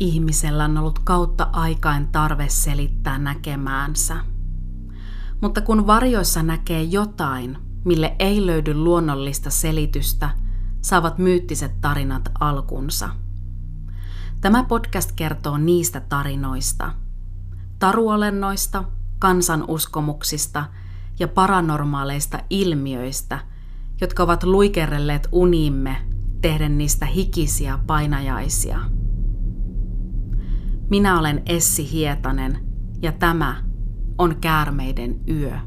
Ihmisellä on ollut kautta aikain tarve selittää näkemäänsä. Mutta kun varjoissa näkee jotain, mille ei löydy luonnollista selitystä, saavat myyttiset tarinat alkunsa. Tämä podcast kertoo niistä tarinoista, taruolennoista, kansanuskomuksista ja paranormaaleista ilmiöistä, jotka ovat luikerelleet unimme tehden niistä hikisiä painajaisia. Minä olen Essi Hietanen ja tämä on Käärmeiden yö.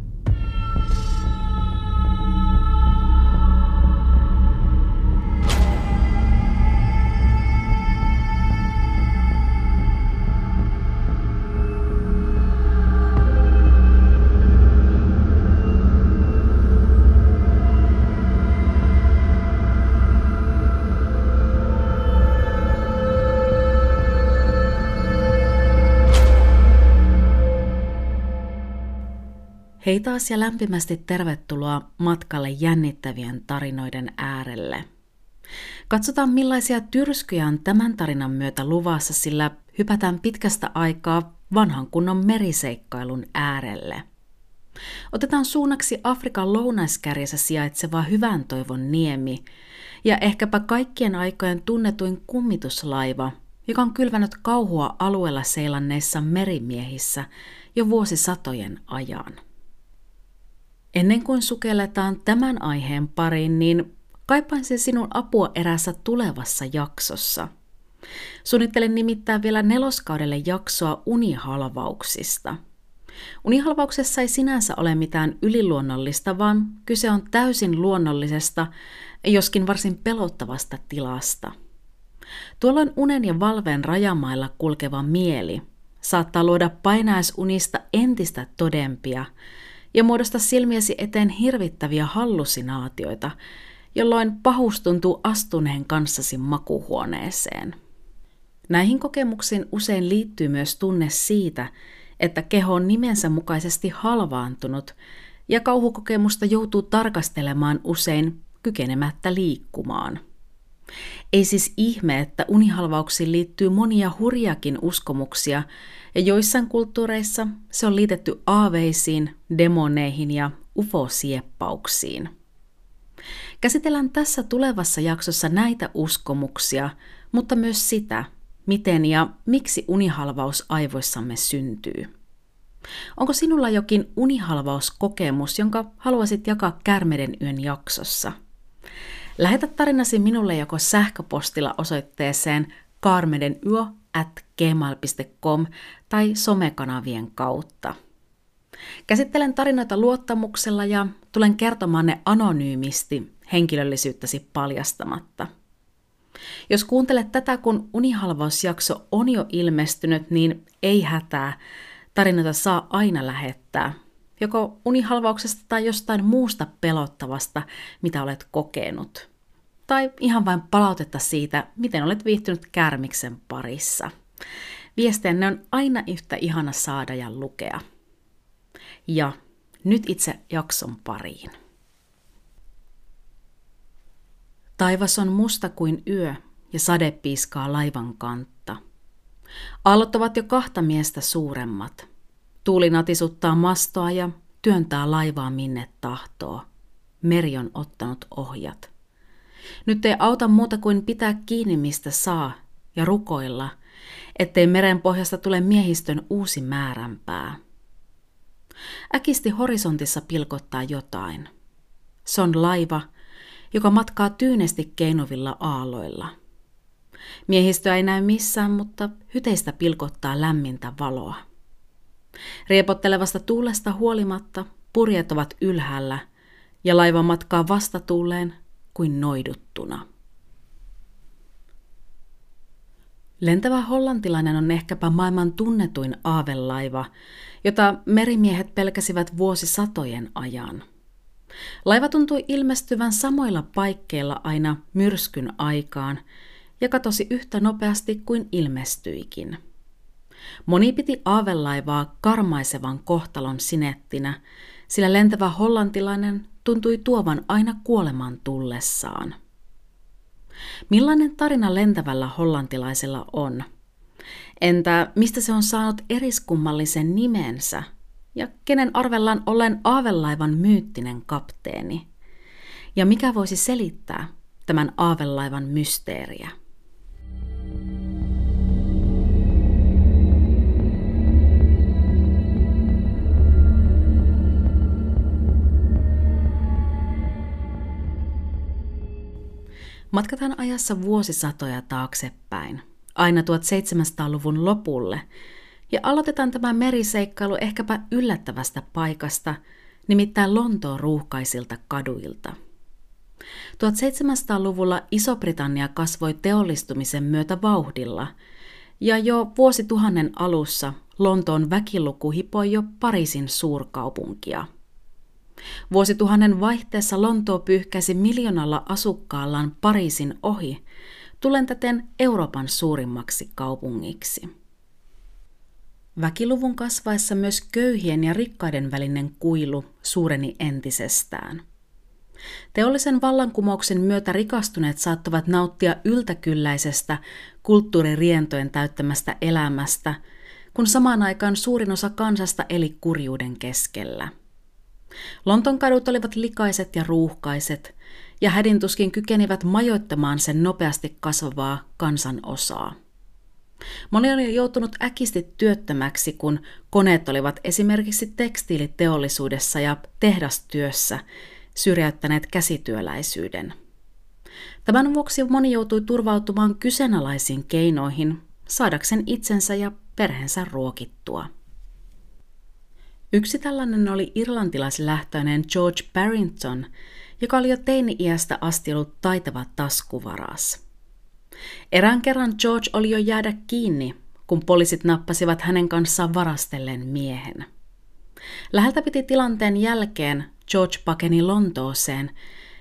Hei taas ja lämpimästi tervetuloa matkalle jännittävien tarinoiden äärelle. Katsotaan millaisia tyrskyjä on tämän tarinan myötä luvassa, sillä hypätään pitkästä aikaa vanhan kunnon meriseikkailun äärelle. Otetaan suunnaksi Afrikan lounaiskärjessä sijaitseva Hyvän toivon niemi ja ehkäpä kaikkien aikojen tunnetuin kummituslaiva, joka on kylvänyt kauhua alueella seilanneissa merimiehissä jo vuosisatojen ajan. Ennen kuin sukelletaan tämän aiheen pariin, niin kaipaisin sinun apua erässä tulevassa jaksossa. Suunnittelen nimittäin vielä neloskaudelle jaksoa unihalvauksista. Unihalvauksessa ei sinänsä ole mitään yliluonnollista, vaan kyse on täysin luonnollisesta, joskin varsin pelottavasta tilasta. Tuolloin unen ja valveen rajamailla kulkeva mieli saattaa luoda painaisunista entistä todempia – ja muodosta silmiesi eteen hirvittäviä hallusinaatioita, jolloin pahus tuntuu astuneen kanssasi makuhuoneeseen. Näihin kokemuksiin usein liittyy myös tunne siitä, että keho on nimensä mukaisesti halvaantunut ja kauhukokemusta joutuu tarkastelemaan usein kykenemättä liikkumaan. Ei siis ihme, että unihalvauksiin liittyy monia hurjakin uskomuksia, ja joissain kulttuureissa se on liitetty aaveisiin, demoneihin ja ufosieppauksiin. Käsitellään tässä tulevassa jaksossa näitä uskomuksia, mutta myös sitä, miten ja miksi unihalvaus aivoissamme syntyy. Onko sinulla jokin unihalvauskokemus, jonka haluaisit jakaa Kärmeden yön jaksossa? Lähetä tarinasi minulle joko sähköpostilla osoitteeseen karmedenyö at gmail.com tai somekanavien kautta. Käsittelen tarinoita luottamuksella ja tulen kertomaan ne anonyymisti henkilöllisyyttäsi paljastamatta. Jos kuuntelet tätä, kun unihalvausjakso on jo ilmestynyt, niin ei hätää. Tarinoita saa aina lähettää, joko unihalvauksesta tai jostain muusta pelottavasta, mitä olet kokenut tai ihan vain palautetta siitä, miten olet viihtynyt kärmiksen parissa. Viestenne on aina yhtä ihana saada ja lukea. Ja nyt itse jakson pariin. Taivas on musta kuin yö ja sade piiskaa laivan kantta. Aallot ovat jo kahta miestä suuremmat. Tuuli natisuttaa mastoa ja työntää laivaa minne tahtoo. Meri on ottanut ohjat. Nyt ei auta muuta kuin pitää kiinni mistä saa ja rukoilla, ettei merenpohjasta tule miehistön uusi määränpää. Äkisti horisontissa pilkottaa jotain. Se on laiva, joka matkaa tyynesti keinovilla aaloilla. Miehistöä ei näy missään, mutta hyteistä pilkottaa lämmintä valoa. Riepottelevasta tuulesta huolimatta purjeet ovat ylhäällä ja laiva matkaa vastatuuleen kuin noiduttuna. Lentävä hollantilainen on ehkäpä maailman tunnetuin aavelaiva, jota merimiehet pelkäsivät vuosisatojen ajan. Laiva tuntui ilmestyvän samoilla paikkeilla aina myrskyn aikaan ja katosi yhtä nopeasti kuin ilmestyikin. Moni piti aavelaivaa karmaisevan kohtalon sinettinä, sillä lentävä hollantilainen tuntui tuovan aina kuoleman tullessaan. Millainen tarina lentävällä hollantilaisella on? Entä mistä se on saanut eriskummallisen nimensä? Ja kenen arvellaan ollen aavelaivan myyttinen kapteeni? Ja mikä voisi selittää tämän aavelaivan mysteeriä? Matkataan ajassa vuosisatoja taaksepäin, aina 1700-luvun lopulle, ja aloitetaan tämä meriseikkailu ehkäpä yllättävästä paikasta, nimittäin Lontoon ruuhkaisilta kaduilta. 1700-luvulla Iso-Britannia kasvoi teollistumisen myötä vauhdilla, ja jo vuosituhannen alussa Lontoon väkiluku hipoi jo Pariisin suurkaupunkia – Vuosituhannen vaihteessa Lontoo pyyhkäsi miljoonalla asukkaallaan Pariisin ohi, tulen täten Euroopan suurimmaksi kaupungiksi. Väkiluvun kasvaessa myös köyhien ja rikkaiden välinen kuilu suureni entisestään. Teollisen vallankumouksen myötä rikastuneet saattavat nauttia yltäkylläisestä kulttuuririentojen täyttämästä elämästä, kun samaan aikaan suurin osa kansasta eli kurjuuden keskellä – Lonton kadut olivat likaiset ja ruuhkaiset, ja hädintuskin kykenivät majoittamaan sen nopeasti kasvavaa kansanosaa. Moni oli joutunut äkisti työttömäksi, kun koneet olivat esimerkiksi tekstiiliteollisuudessa ja tehdastyössä syrjäyttäneet käsityöläisyyden. Tämän vuoksi moni joutui turvautumaan kyseenalaisiin keinoihin saadakseen itsensä ja perheensä ruokittua. Yksi tällainen oli irlantilaislähtöinen George Barrington, joka oli jo teini-iästä asti ollut taitava taskuvaras. Erään kerran George oli jo jäädä kiinni, kun poliisit nappasivat hänen kanssaan varastelleen miehen. Läheltä piti tilanteen jälkeen George pakeni Lontooseen,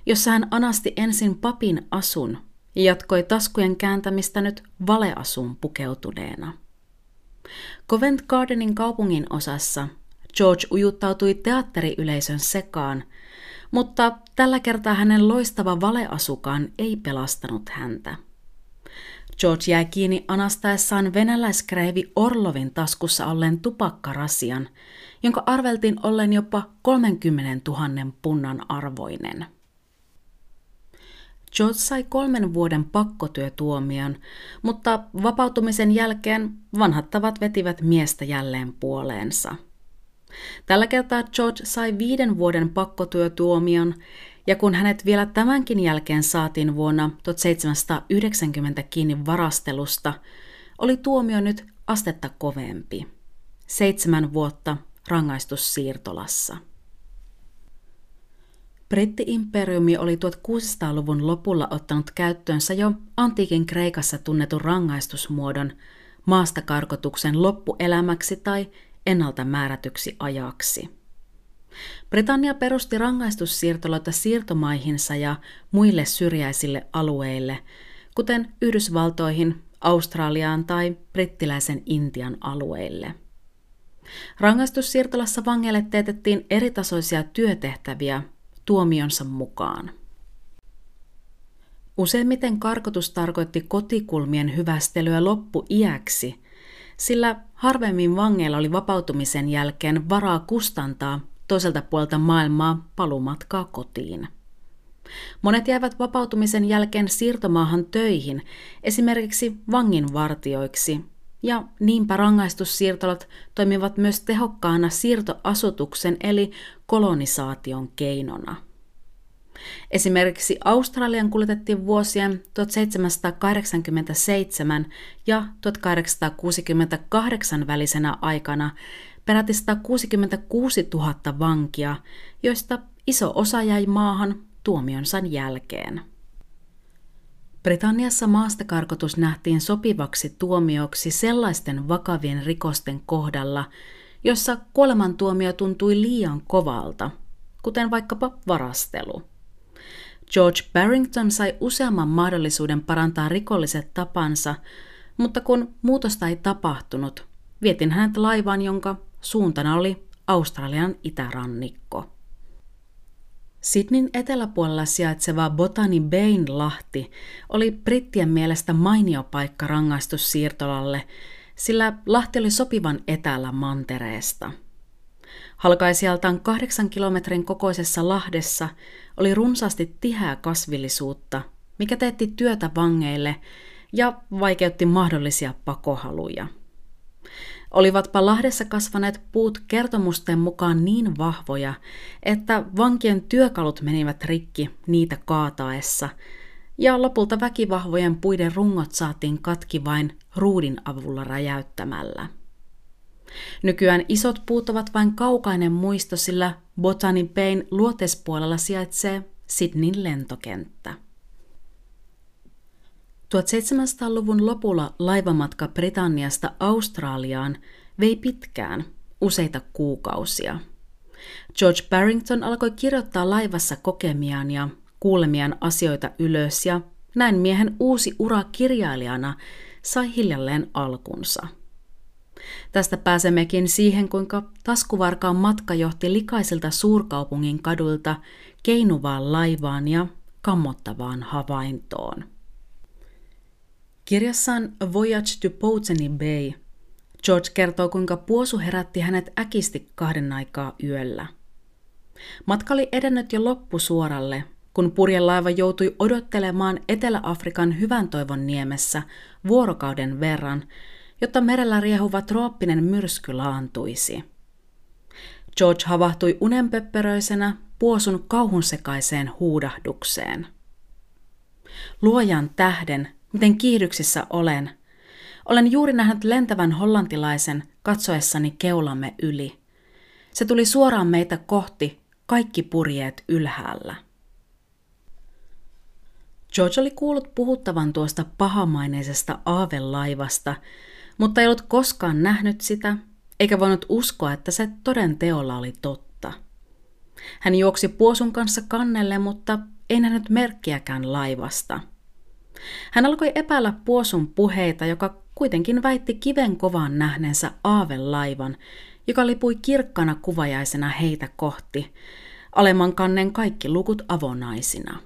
jossa hän anasti ensin papin asun ja jatkoi taskujen kääntämistä nyt valeasuun pukeutuneena. Covent Gardenin kaupungin osassa George ujuttautui teatteriyleisön sekaan, mutta tällä kertaa hänen loistava valeasukaan ei pelastanut häntä. George jäi kiinni anastaessaan venäläiskreivi Orlovin taskussa olleen tupakkarasian, jonka arveltiin ollen jopa 30 000 punnan arvoinen. George sai kolmen vuoden pakkotyötuomion, mutta vapautumisen jälkeen vanhat tavat vetivät miestä jälleen puoleensa – Tällä kertaa George sai viiden vuoden pakkotyötuomion, ja kun hänet vielä tämänkin jälkeen saatiin vuonna 1790 kiinni varastelusta, oli tuomio nyt astetta kovempi. Seitsemän vuotta rangaistussiirtolassa. Britti-imperiumi oli 1600-luvun lopulla ottanut käyttöönsä jo antiikin Kreikassa tunnetun rangaistusmuodon maastakarkotuksen loppuelämäksi tai ennalta määrätyksi ajaksi. Britannia perusti rangaistussiirtoloita siirtomaihinsa ja muille syrjäisille alueille, kuten Yhdysvaltoihin, Australiaan tai brittiläisen Intian alueille. Rangaistussiirtolassa vangeille teetettiin eritasoisia työtehtäviä tuomionsa mukaan. Useimmiten karkotus tarkoitti kotikulmien hyvästelyä loppuiäksi, sillä harvemmin vangeilla oli vapautumisen jälkeen varaa kustantaa toiselta puolta maailmaa palumatkaa kotiin. Monet jäävät vapautumisen jälkeen siirtomaahan töihin, esimerkiksi vanginvartioiksi, ja niinpä rangaistussiirtolot toimivat myös tehokkaana siirtoasutuksen eli kolonisaation keinona. Esimerkiksi Australian kuljetettiin vuosien 1787 ja 1868 välisenä aikana peräti 166 000 vankia, joista iso osa jäi maahan tuomionsa jälkeen. Britanniassa maastakarkotus nähtiin sopivaksi tuomioksi sellaisten vakavien rikosten kohdalla, jossa kuolemantuomio tuntui liian kovalta, kuten vaikkapa varastelu. George Barrington sai useamman mahdollisuuden parantaa rikolliset tapansa, mutta kun muutosta ei tapahtunut, vietin hänet laivaan, jonka suuntana oli Australian itärannikko. Sydneyn eteläpuolella sijaitseva Botany Bayn lahti oli brittien mielestä mainio paikka rangaistussiirtolalle, sillä lahti oli sopivan etäällä mantereesta. Halkaisijaltaan kahdeksan kilometrin kokoisessa lahdessa oli runsaasti tiheää kasvillisuutta, mikä teetti työtä vangeille ja vaikeutti mahdollisia pakohaluja. Olivatpa Lahdessa kasvaneet puut kertomusten mukaan niin vahvoja, että vankien työkalut menivät rikki niitä kaataessa, ja lopulta väkivahvojen puiden rungot saatiin katki vain ruudin avulla räjäyttämällä. Nykyään isot puut ovat vain kaukainen muisto, sillä Botany Bayn luotespuolella sijaitsee Sydneyn lentokenttä. 1700-luvun lopulla laivamatka Britanniasta Australiaan vei pitkään, useita kuukausia. George Barrington alkoi kirjoittaa laivassa kokemiaan ja kuulemiaan asioita ylös ja näin miehen uusi ura kirjailijana sai hiljalleen alkunsa. Tästä pääsemmekin siihen, kuinka taskuvarkaan matka johti likaisilta suurkaupungin kadulta keinuvaan laivaan ja kammottavaan havaintoon. Kirjassaan Voyage to Botany Bay George kertoo, kuinka puosu herätti hänet äkisti kahden aikaa yöllä. Matka oli edennyt jo loppusuoralle, kun purjelaiva joutui odottelemaan Etelä-Afrikan hyvän toivon niemessä vuorokauden verran, jotta merellä riehuva trooppinen myrsky laantuisi. George havahtui unenpöppöröisenä puosun kauhunsekaiseen huudahdukseen. Luojan tähden, miten kiihdyksissä olen. Olen juuri nähnyt lentävän hollantilaisen katsoessani keulamme yli. Se tuli suoraan meitä kohti, kaikki purjeet ylhäällä. George oli kuullut puhuttavan tuosta pahamaineisesta aavelaivasta, mutta ei ollut koskaan nähnyt sitä, eikä voinut uskoa, että se toden teolla oli totta. Hän juoksi puosun kanssa kannelle, mutta ei nähnyt merkkiäkään laivasta – hän alkoi epäillä Puosun puheita, joka kuitenkin väitti kiven kovan nähneensä aavelaivan, joka lipui kirkkana kuvajaisena heitä kohti, alemman kannen kaikki lukut avonaisina.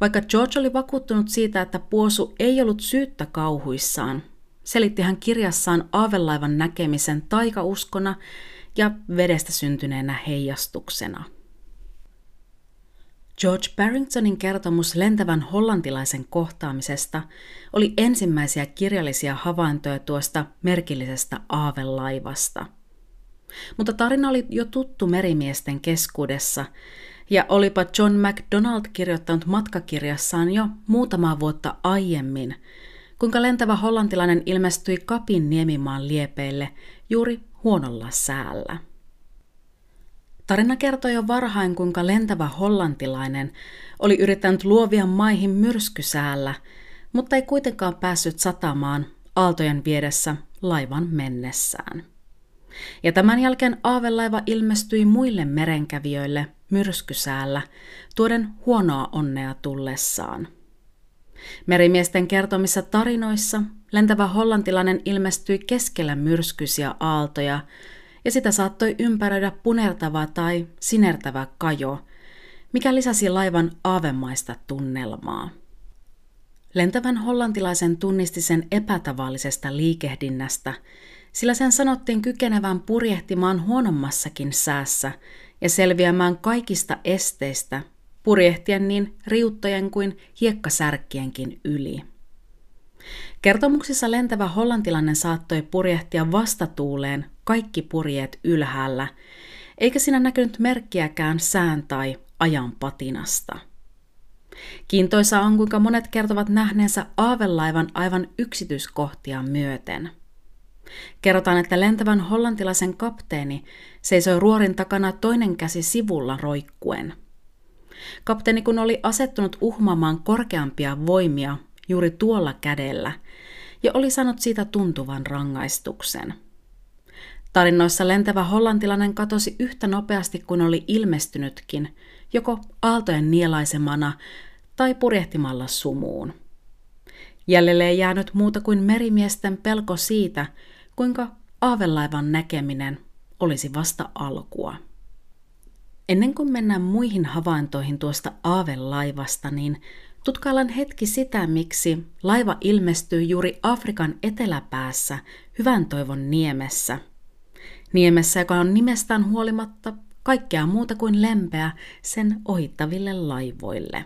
Vaikka George oli vakuuttunut siitä, että Puosu ei ollut syyttä kauhuissaan, selitti hän kirjassaan aavelaivan näkemisen taikauskona ja vedestä syntyneenä heijastuksena. George Barringtonin kertomus lentävän hollantilaisen kohtaamisesta oli ensimmäisiä kirjallisia havaintoja tuosta merkillisestä aavelaivasta. Mutta tarina oli jo tuttu merimiesten keskuudessa, ja olipa John MacDonald kirjoittanut matkakirjassaan jo muutama vuotta aiemmin, kuinka lentävä hollantilainen ilmestyi Kapin niemimaan liepeille juuri huonolla säällä. Tarina kertoo jo varhain, kuinka lentävä hollantilainen oli yrittänyt luovia maihin myrskysäällä, mutta ei kuitenkaan päässyt satamaan aaltojen viedessä laivan mennessään. Ja tämän jälkeen aavelaiva ilmestyi muille merenkävijöille myrskysäällä, tuoden huonoa onnea tullessaan. Merimiesten kertomissa tarinoissa lentävä hollantilainen ilmestyi keskellä myrskyisiä aaltoja, ja sitä saattoi ympäröidä punertava tai sinertävä kajo, mikä lisäsi laivan aavemaista tunnelmaa. Lentävän hollantilaisen tunnisti sen epätavallisesta liikehdinnästä, sillä sen sanottiin kykenevän purjehtimaan huonommassakin säässä ja selviämään kaikista esteistä, purjehtien niin riuttojen kuin hiekkasärkkienkin yli. Kertomuksissa lentävä hollantilainen saattoi purjehtia vastatuuleen kaikki purjeet ylhäällä, eikä siinä näkynyt merkkiäkään sään tai ajan patinasta. Kiintoisa on, kuinka monet kertovat nähneensä aavelaivan aivan yksityiskohtia myöten. Kerrotaan, että lentävän hollantilaisen kapteeni seisoi ruorin takana toinen käsi sivulla roikkuen. Kapteeni kun oli asettunut uhmaamaan korkeampia voimia juuri tuolla kädellä ja oli saanut siitä tuntuvan rangaistuksen – Tarinoissa lentävä hollantilainen katosi yhtä nopeasti kuin oli ilmestynytkin, joko aaltojen nielaisemana tai purjehtimalla sumuun. Jäljelle ei jäänyt muuta kuin merimiesten pelko siitä, kuinka aavelaivan näkeminen olisi vasta alkua. Ennen kuin mennään muihin havaintoihin tuosta aavelaivasta, niin tutkaillaan hetki sitä, miksi laiva ilmestyy juuri Afrikan eteläpäässä Hyvän toivon niemessä. Niemessä, joka on nimestään huolimatta kaikkea muuta kuin lempeä sen ohittaville laivoille.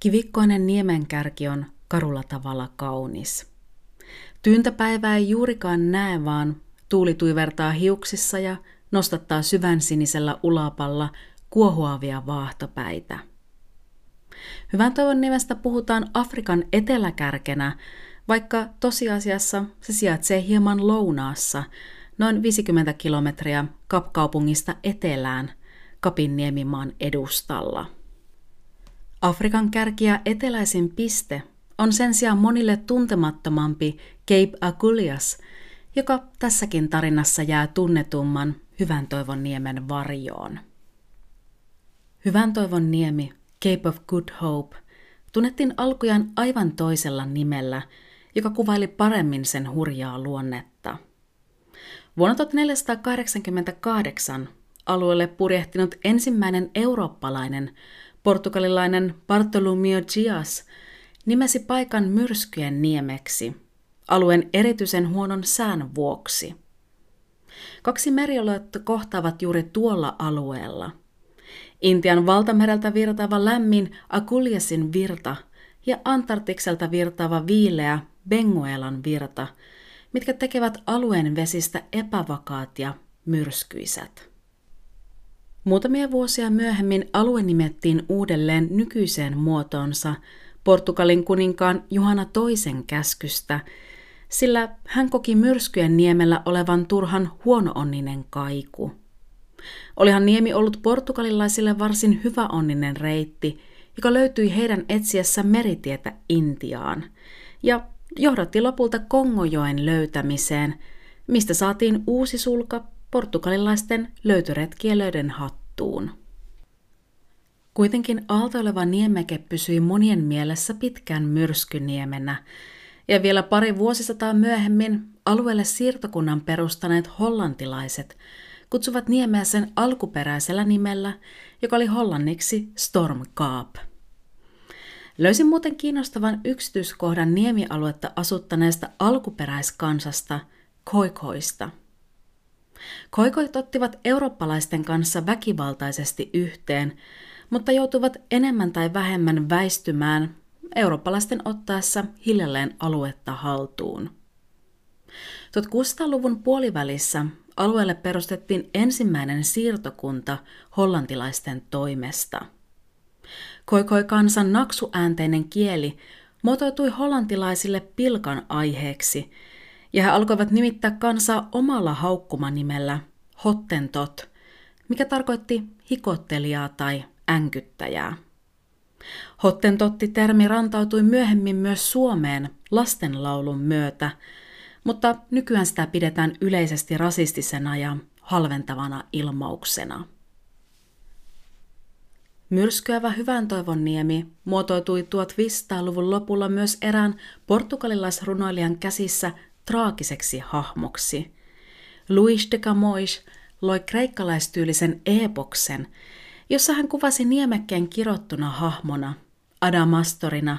Kivikkoinen niemenkärki on karulla tavalla kaunis. Tyyntäpäivää ei juurikaan näe, vaan tuuli tuivertaa hiuksissa ja nostattaa syvän sinisellä ulapalla kuohuavia vaahtopäitä. Hyvän toivon nimestä puhutaan Afrikan eteläkärkenä, vaikka tosiasiassa se sijaitsee hieman lounaassa, noin 50 kilometriä Kapkaupungista etelään, Kapinniemimaan edustalla. Afrikan kärkiä eteläisin piste on sen sijaan monille tuntemattomampi Cape Agulias, joka tässäkin tarinassa jää tunnetumman Hyvän toivon niemen varjoon. Hyvän toivon niemi, Cape of Good Hope, tunnettiin alkujaan aivan toisella nimellä, joka kuvaili paremmin sen hurjaa luonnetta. Vuonna 1488 alueelle purjehtinut ensimmäinen eurooppalainen Portugalilainen Bartolomeo Dias nimesi paikan myrskyjen niemeksi alueen erityisen huonon sään vuoksi. Kaksi merialuetta kohtaavat juuri tuolla alueella. Intian valtamereltä virtaava lämmin Akuljasin virta ja Antarktikselta virtaava viileä Benguelan virta, mitkä tekevät alueen vesistä epävakaat ja myrskyisät. Muutamia vuosia myöhemmin alue nimettiin uudelleen nykyiseen muotoonsa Portugalin kuninkaan Juhana toisen käskystä, sillä hän koki myrskyjen niemellä olevan turhan huonoonninen kaiku. Olihan niemi ollut portugalilaisille varsin hyväonninen reitti, joka löytyi heidän etsiessä meritietä Intiaan, ja johdatti lopulta Kongojoen löytämiseen, mistä saatiin uusi sulka portugalilaisten löytöretkielöiden hattuun. Kuitenkin aaltoileva niemeke pysyi monien mielessä pitkään myrskyniemenä, ja vielä pari vuosisataa myöhemmin alueelle siirtokunnan perustaneet hollantilaiset kutsuvat niemeä sen alkuperäisellä nimellä, joka oli hollanniksi Storm Kaap. Löysin muuten kiinnostavan yksityiskohdan niemialuetta asuttaneesta alkuperäiskansasta, koikoista – Koikoit ottivat eurooppalaisten kanssa väkivaltaisesti yhteen, mutta joutuivat enemmän tai vähemmän väistymään eurooppalaisten ottaessa hiljalleen aluetta haltuun. 1600-luvun puolivälissä alueelle perustettiin ensimmäinen siirtokunta hollantilaisten toimesta. Koikoi-kansan naksuäänteinen kieli muotoutui hollantilaisille pilkan aiheeksi – ja he alkoivat nimittää kansaa omalla haukkumanimellä Hottentot, mikä tarkoitti hikottelijaa tai änkyttäjää. Hottentotti-termi rantautui myöhemmin myös Suomeen lastenlaulun myötä, mutta nykyään sitä pidetään yleisesti rasistisena ja halventavana ilmauksena. Myrskyävä hyvän toivon niemi muotoutui 1500-luvun lopulla myös erään portugalilaisrunoilijan käsissä traagiseksi hahmoksi. Louis de Camões loi kreikkalaistyylisen epoksen, jossa hän kuvasi niemekkeen kirottuna hahmona, Adamastorina,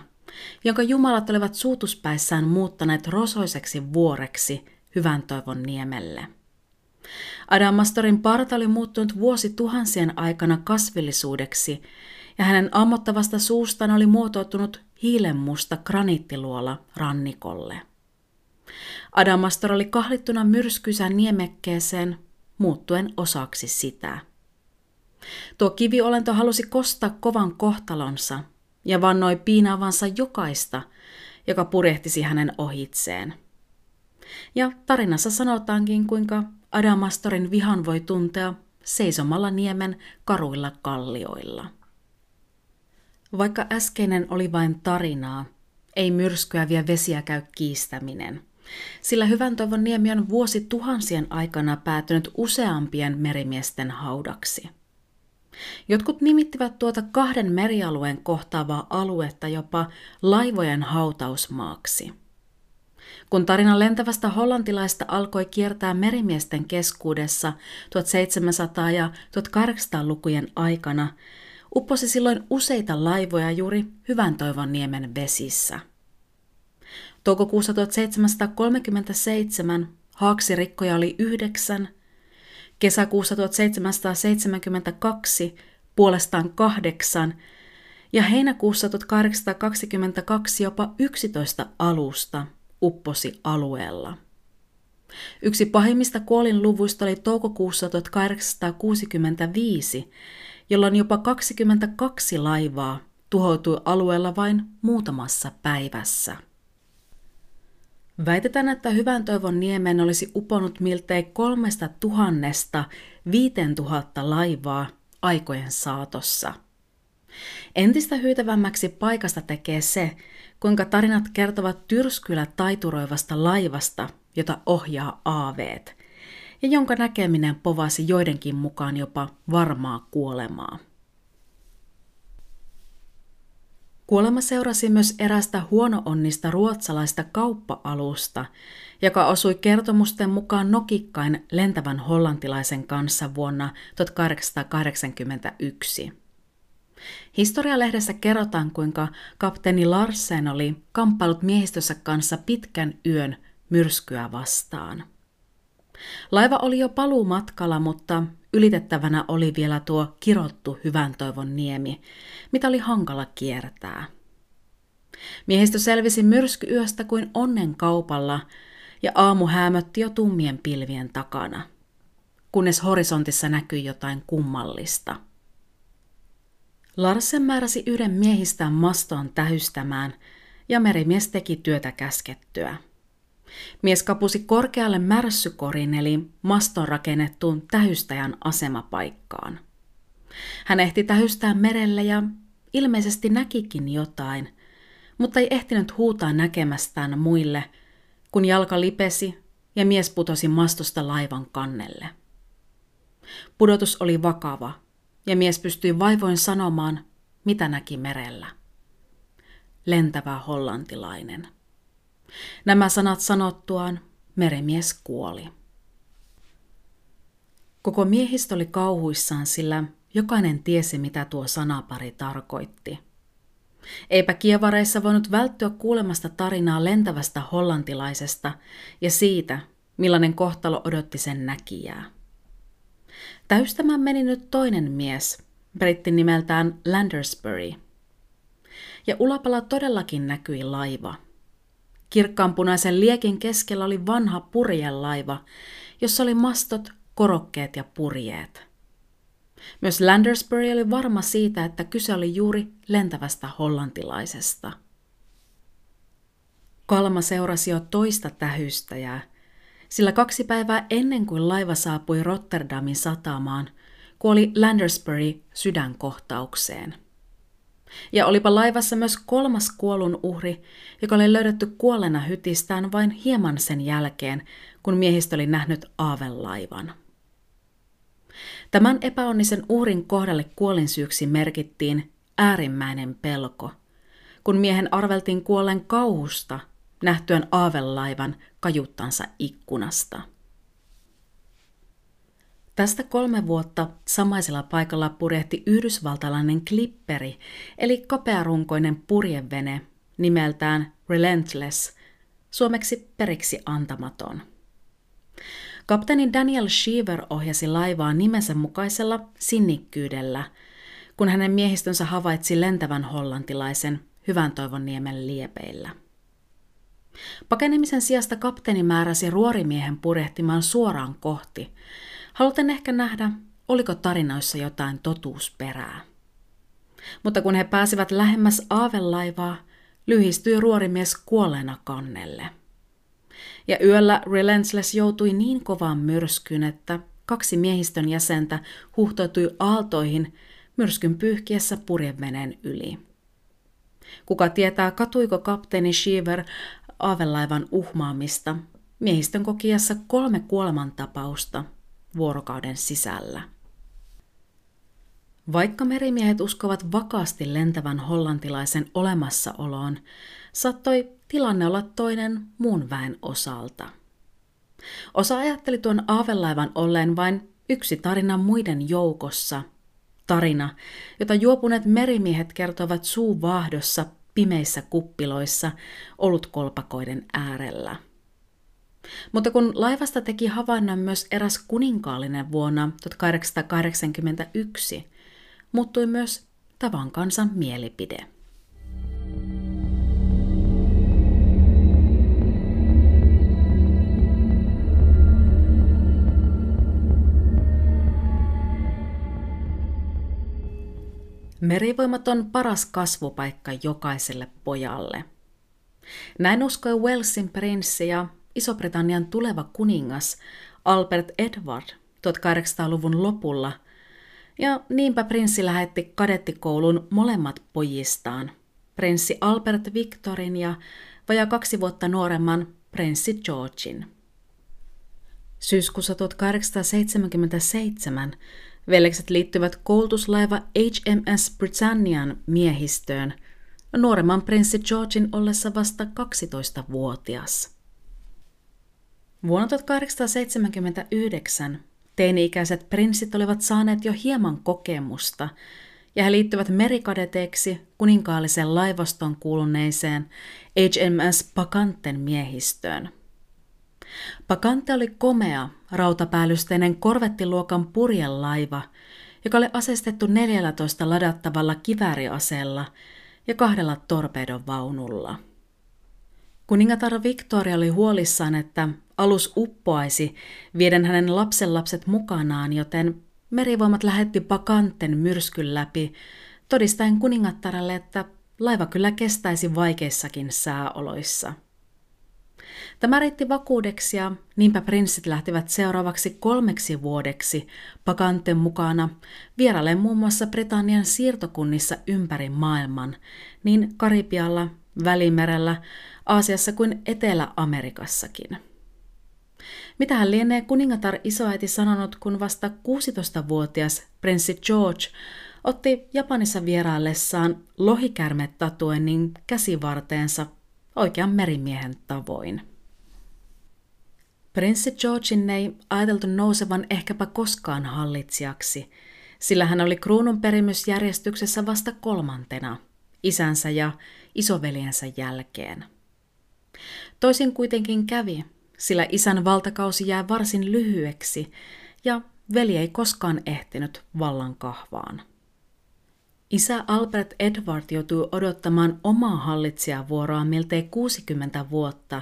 jonka jumalat olivat suutuspäissään muuttaneet rosoiseksi vuoreksi hyvän toivon niemelle. Adamastorin parta oli muuttunut vuosi tuhansien aikana kasvillisuudeksi, ja hänen ammottavasta suustaan oli muotoutunut hiilenmusta graniittiluola rannikolle. Adamastor oli kahlittuna myrskysän niemekkeeseen, muuttuen osaksi sitä. Tuo kiviolento halusi kostaa kovan kohtalonsa ja vannoi piinaavansa jokaista, joka purehtisi hänen ohitseen. Ja tarinassa sanotaankin, kuinka Adamastorin vihan voi tuntea seisomalla niemen karuilla kallioilla. Vaikka äskeinen oli vain tarinaa, ei myrskyäviä vesiä käy kiistäminen – sillä Hyvän toivon niemi on vuosi tuhansien aikana päätynyt useampien merimiesten haudaksi. Jotkut nimittivät tuota kahden merialueen kohtaavaa aluetta jopa laivojen hautausmaaksi. Kun tarina lentävästä hollantilaista alkoi kiertää merimiesten keskuudessa 1700- ja 1800-lukujen aikana, upposi silloin useita laivoja juuri Hyvän toivon niemen vesissä. Toukokuussa 1737 haaksirikkoja oli yhdeksän, kesäkuussa 1772 puolestaan kahdeksan ja heinäkuussa 1822 jopa 11 alusta upposi alueella. Yksi pahimmista kuolinluvuista oli toukokuussa 1865, jolloin jopa 22 laivaa tuhoutui alueella vain muutamassa päivässä. Väitetään, että Hyvän toivon niemen olisi uponut miltei kolmesta tuhannesta viiteen tuhatta laivaa aikojen saatossa. Entistä hyytävämmäksi paikasta tekee se, kuinka tarinat kertovat tyrskyllä taituroivasta laivasta, jota ohjaa aaveet, ja jonka näkeminen povasi joidenkin mukaan jopa varmaa kuolemaa. Kuolema seurasi myös erästä huonoonnista ruotsalaista kauppa-alusta, joka osui kertomusten mukaan nokikkain lentävän hollantilaisen kanssa vuonna 1881. Historialehdessä kerrotaan, kuinka kapteeni Larsen oli kamppailut miehistössä kanssa pitkän yön myrskyä vastaan. Laiva oli jo paluumatkalla, mutta ylitettävänä oli vielä tuo kirottu hyvän toivon niemi, mitä oli hankala kiertää. Miehistö selvisi myrskyyöstä kuin onnen kaupalla, ja aamu häämötti jo tummien pilvien takana, kunnes horisontissa näkyi jotain kummallista. Larsen määräsi yhden miehistään mastoon tähystämään, ja merimies teki työtä käskettyä. Mies kapusi korkealle märssykoriin eli maston rakennettuun tähystäjän asemapaikkaan. Hän ehti tähystää merelle ja ilmeisesti näkikin jotain, mutta ei ehtinyt huutaa näkemästään muille, kun jalka lipesi ja mies putosi mastosta laivan kannelle. Pudotus oli vakava, ja mies pystyi vaivoin sanomaan, mitä näki merellä. Lentävä hollantilainen. Nämä sanat sanottuaan merimies kuoli. Koko miehistö oli kauhuissaan, sillä jokainen tiesi, mitä tuo sanapari tarkoitti. Eipä kievareissa voinut välttyä kuulemasta tarinaa lentävästä hollantilaisesta ja siitä, millainen kohtalo odotti sen näkijää. Täystämään meni nyt toinen mies, britti nimeltään Landersbury. Ja ulapalla todellakin näkyi laiva – Kirkkaanpunaisen liekin keskellä oli vanha purjelaiva, jossa oli mastot, korokkeet ja purjeet. Myös Landersbury oli varma siitä, että kyse oli juuri lentävästä hollantilaisesta. Kalma seurasi jo toista tähystäjää, sillä kaksi päivää ennen kuin laiva saapui Rotterdamin satamaan, kuoli Landersbury sydänkohtaukseen – ja olipa laivassa myös kolmas kuolun uhri, joka oli löydetty kuolena hytistään vain hieman sen jälkeen, kun miehistö oli nähnyt aavelaivan. Tämän epäonnisen uhrin kohdalle kuolinsyyksi merkittiin äärimmäinen pelko, kun miehen arveltiin kuolleen kauhusta nähtyen aavelaivan kajuttansa ikkunasta. Tästä kolme vuotta samaisella paikalla purjehti yhdysvaltalainen klipperi, eli kapearunkoinen purjevene nimeltään Relentless, suomeksi periksi antamaton. Kapteeni Daniel Sheaver ohjasi laivaa nimensä mukaisella sinnikkyydellä, kun hänen miehistönsä havaitsi lentävän hollantilaisen hyvän toivon niemen liepeillä. Pakenemisen sijasta kapteeni määräsi ruorimiehen purehtimaan suoraan kohti, Haluten ehkä nähdä, oliko tarinoissa jotain totuusperää. Mutta kun he pääsivät lähemmäs aavelaivaa, lyhistyi ruorimies kuolleena kannelle. Ja yöllä Relentless joutui niin kovaan myrskyyn, että kaksi miehistön jäsentä huhtoutui aaltoihin myrskyn pyyhkiessä purjeveneen yli. Kuka tietää, katuiko kapteeni Shiver aavelaivan uhmaamista, miehistön kokiassa kolme kuolemantapausta – vuorokauden sisällä. Vaikka merimiehet uskovat vakaasti lentävän hollantilaisen olemassaoloon, saattoi tilanne olla toinen muun väen osalta. Osa ajatteli tuon aavelaivan olleen vain yksi tarina muiden joukossa. Tarina, jota juopuneet merimiehet kertovat suuvaahdossa pimeissä kuppiloissa olutkolpakoiden äärellä. Mutta kun laivasta teki havainnon myös eräs kuninkaallinen vuonna 1881, muuttui myös tavan kansan mielipide. Merivoimat on paras kasvupaikka jokaiselle pojalle. Näin uskoi Walesin prinssi ja Iso-Britannian tuleva kuningas Albert Edward 1800-luvun lopulla, ja niinpä prinssi lähetti kadettikoulun molemmat pojistaan, prinssi Albert Victorin ja vajaa kaksi vuotta nuoremman prinssi Georgin. Syyskuussa 1877 veljekset liittyvät koulutuslaiva HMS Britannian miehistöön nuoremman prinssi Georgin ollessa vasta 12-vuotias. Vuonna 1879 teini-ikäiset prinssit olivat saaneet jo hieman kokemusta ja he liittyvät merikadeteeksi kuninkaallisen laivaston kuuluneeseen HMS Pakanten miehistöön. Pakante oli komea, rautapäällysteinen korvettiluokan purjelaiva, joka oli asestettu 14 ladattavalla kivääriaseella ja kahdella torpedon vaunulla. Kuningatar Victoria oli huolissaan, että alus uppoaisi, vieden hänen lapsenlapset mukanaan, joten merivoimat lähetti Pakanten myrskyn läpi, todistaen kuningattaralle, että laiva kyllä kestäisi vaikeissakin sääoloissa. Tämä riitti vakuudeksi ja niinpä prinssit lähtivät seuraavaksi kolmeksi vuodeksi Pakanten mukana vieraille muun muassa Britannian siirtokunnissa ympäri maailman, niin Karibialla, Välimerellä, Aasiassa kuin Etelä-Amerikassakin. Mitähän lienee kuningatar isoäiti sanonut, kun vasta 16-vuotias prinssi George otti Japanissa vieraillessaan lohikärmetatuoinnin käsivarteensa oikean merimiehen tavoin. Prinssi Georgin ei ajateltu nousevan ehkäpä koskaan hallitsijaksi, sillä hän oli kruunun perimysjärjestyksessä vasta kolmantena, isänsä ja isoveljensä jälkeen. Toisin kuitenkin kävi, sillä isän valtakausi jää varsin lyhyeksi ja veli ei koskaan ehtinyt vallan kahvaan. Isä Albert Edward joutui odottamaan omaa hallitsijavuoroa miltei 60 vuotta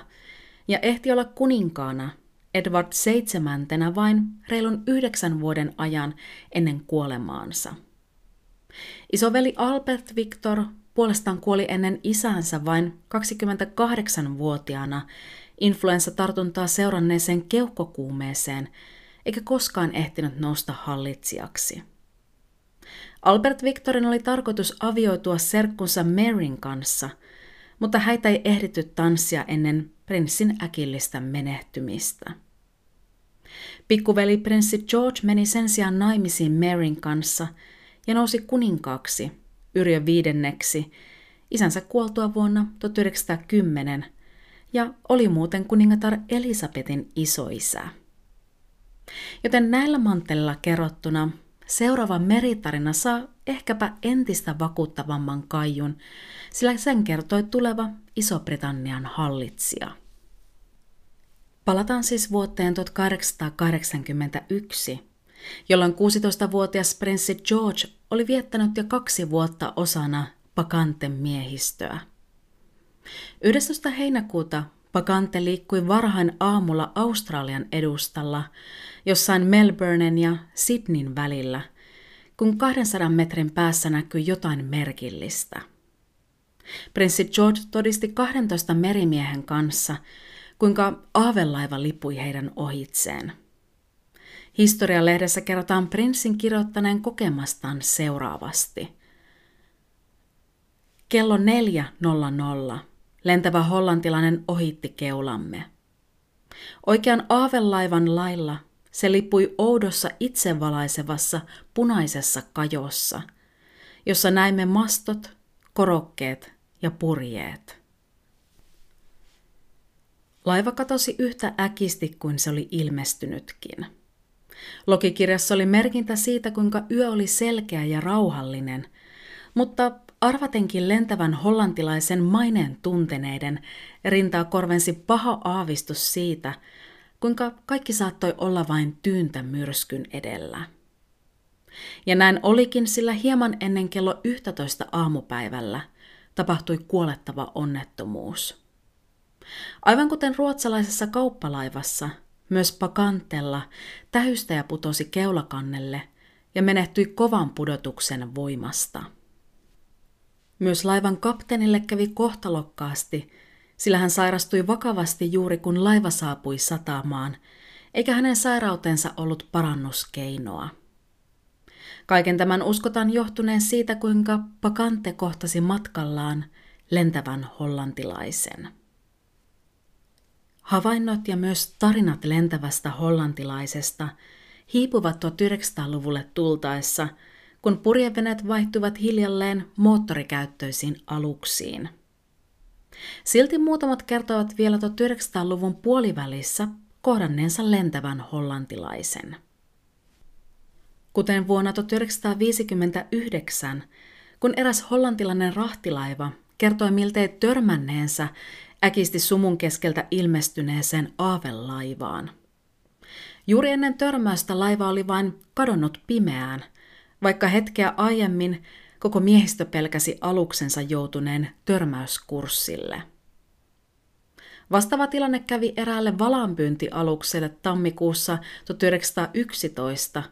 ja ehti olla kuninkaana Edward seitsemäntenä vain reilun yhdeksän vuoden ajan ennen kuolemaansa. Isoveli Albert Victor puolestaan kuoli ennen isänsä vain 28-vuotiaana influenssatartuntaa seuranneeseen keuhkokuumeeseen, eikä koskaan ehtinyt nousta hallitsijaksi. Albert Victorin oli tarkoitus avioitua serkkunsa Maryn kanssa, mutta häitä ei ehditty tanssia ennen prinssin äkillistä menehtymistä. Pikkuveli prinssi George meni sen sijaan naimisiin Maryn kanssa ja nousi kuninkaaksi, Yrjö viidenneksi, isänsä kuoltua vuonna 1910 ja oli muuten kuningatar Elisabetin isoisä. Joten näillä mantelilla kerrottuna seuraava meritarina saa ehkäpä entistä vakuuttavamman kaijun, sillä sen kertoi tuleva Iso-Britannian hallitsija. Palataan siis vuoteen 1881, jolloin 16-vuotias prinssi George oli viettänyt jo kaksi vuotta osana Pakanten miehistöä. 11. heinäkuuta Pagante liikkui varhain aamulla Australian edustalla, jossain Melbournen ja Sydneyn välillä, kun 200 metrin päässä näkyi jotain merkillistä. Prinssi George todisti 12 merimiehen kanssa, kuinka aavelaiva lipui heidän ohitseen. Historialehdessä kerrotaan prinssin kirjoittaneen kokemastaan seuraavasti. Kello 4.00 lentävä hollantilainen ohitti keulamme. Oikean aavelaivan lailla se lipui oudossa itsevalaisevassa punaisessa kajossa, jossa näimme mastot, korokkeet ja purjeet. Laiva katosi yhtä äkisti kuin se oli ilmestynytkin. Logikirjassa oli merkintä siitä, kuinka yö oli selkeä ja rauhallinen, mutta arvatenkin lentävän hollantilaisen maineen tunteneiden rintaa korvensi paha aavistus siitä, kuinka kaikki saattoi olla vain tyyntä myrskyn edellä. Ja näin olikin, sillä hieman ennen kello 11 aamupäivällä tapahtui kuolettava onnettomuus. Aivan kuten ruotsalaisessa kauppalaivassa, myös Pakantella tähystäjä putosi keulakannelle ja menehtyi kovan pudotuksen voimasta. Myös laivan kapteenille kävi kohtalokkaasti, sillä hän sairastui vakavasti juuri kun laiva saapui satamaan, eikä hänen sairautensa ollut parannuskeinoa. Kaiken tämän uskotaan johtuneen siitä, kuinka Pakante kohtasi matkallaan lentävän hollantilaisen. Havainnot ja myös tarinat lentävästä hollantilaisesta hiipuvat 1900-luvulle tultaessa, kun purjeveneet vaihtuivat hiljalleen moottorikäyttöisiin aluksiin. Silti muutamat kertovat vielä 1900-luvun puolivälissä kohdanneensa lentävän hollantilaisen. Kuten vuonna 1959, kun eräs hollantilainen rahtilaiva kertoi miltei törmänneensä äkisti sumun keskeltä ilmestyneeseen aavelaivaan. Juuri ennen törmäystä laiva oli vain kadonnut pimeään, vaikka hetkeä aiemmin koko miehistö pelkäsi aluksensa joutuneen törmäyskurssille. Vastaava tilanne kävi eräälle valaanpyyntialukselle tammikuussa 1911,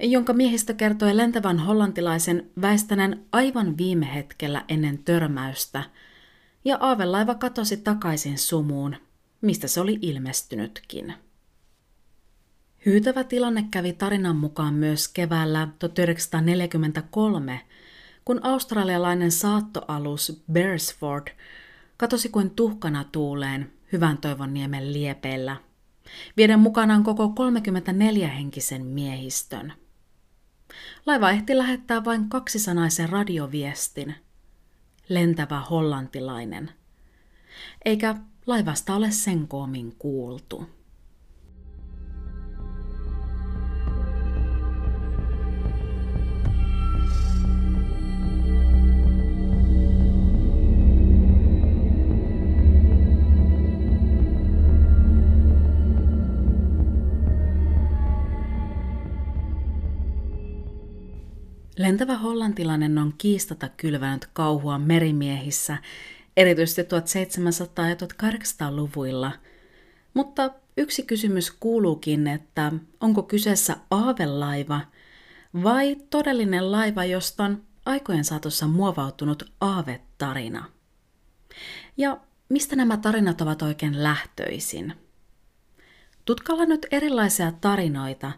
jonka miehistö kertoi lentävän hollantilaisen väistäneen aivan viime hetkellä ennen törmäystä – ja aavelaiva katosi takaisin sumuun, mistä se oli ilmestynytkin. Hyytävä tilanne kävi tarinan mukaan myös keväällä 1943, kun australialainen saattoalus Beresford katosi kuin tuhkana tuuleen hyvän toivon niemen liepeillä, vieden mukanaan koko 34 henkisen miehistön. Laiva ehti lähettää vain kaksisanaisen radioviestin – lentävä hollantilainen. Eikä laivasta ole sen koomin kuultu. Lentävä hollantilainen on kiistata kylvänyt kauhua merimiehissä, erityisesti 1700- ja 1800-luvuilla. Mutta yksi kysymys kuuluukin, että onko kyseessä aavelaiva vai todellinen laiva, josta on aikojen saatossa muovautunut aavetarina? Ja mistä nämä tarinat ovat oikein lähtöisin? Tutkalla nyt erilaisia tarinoita,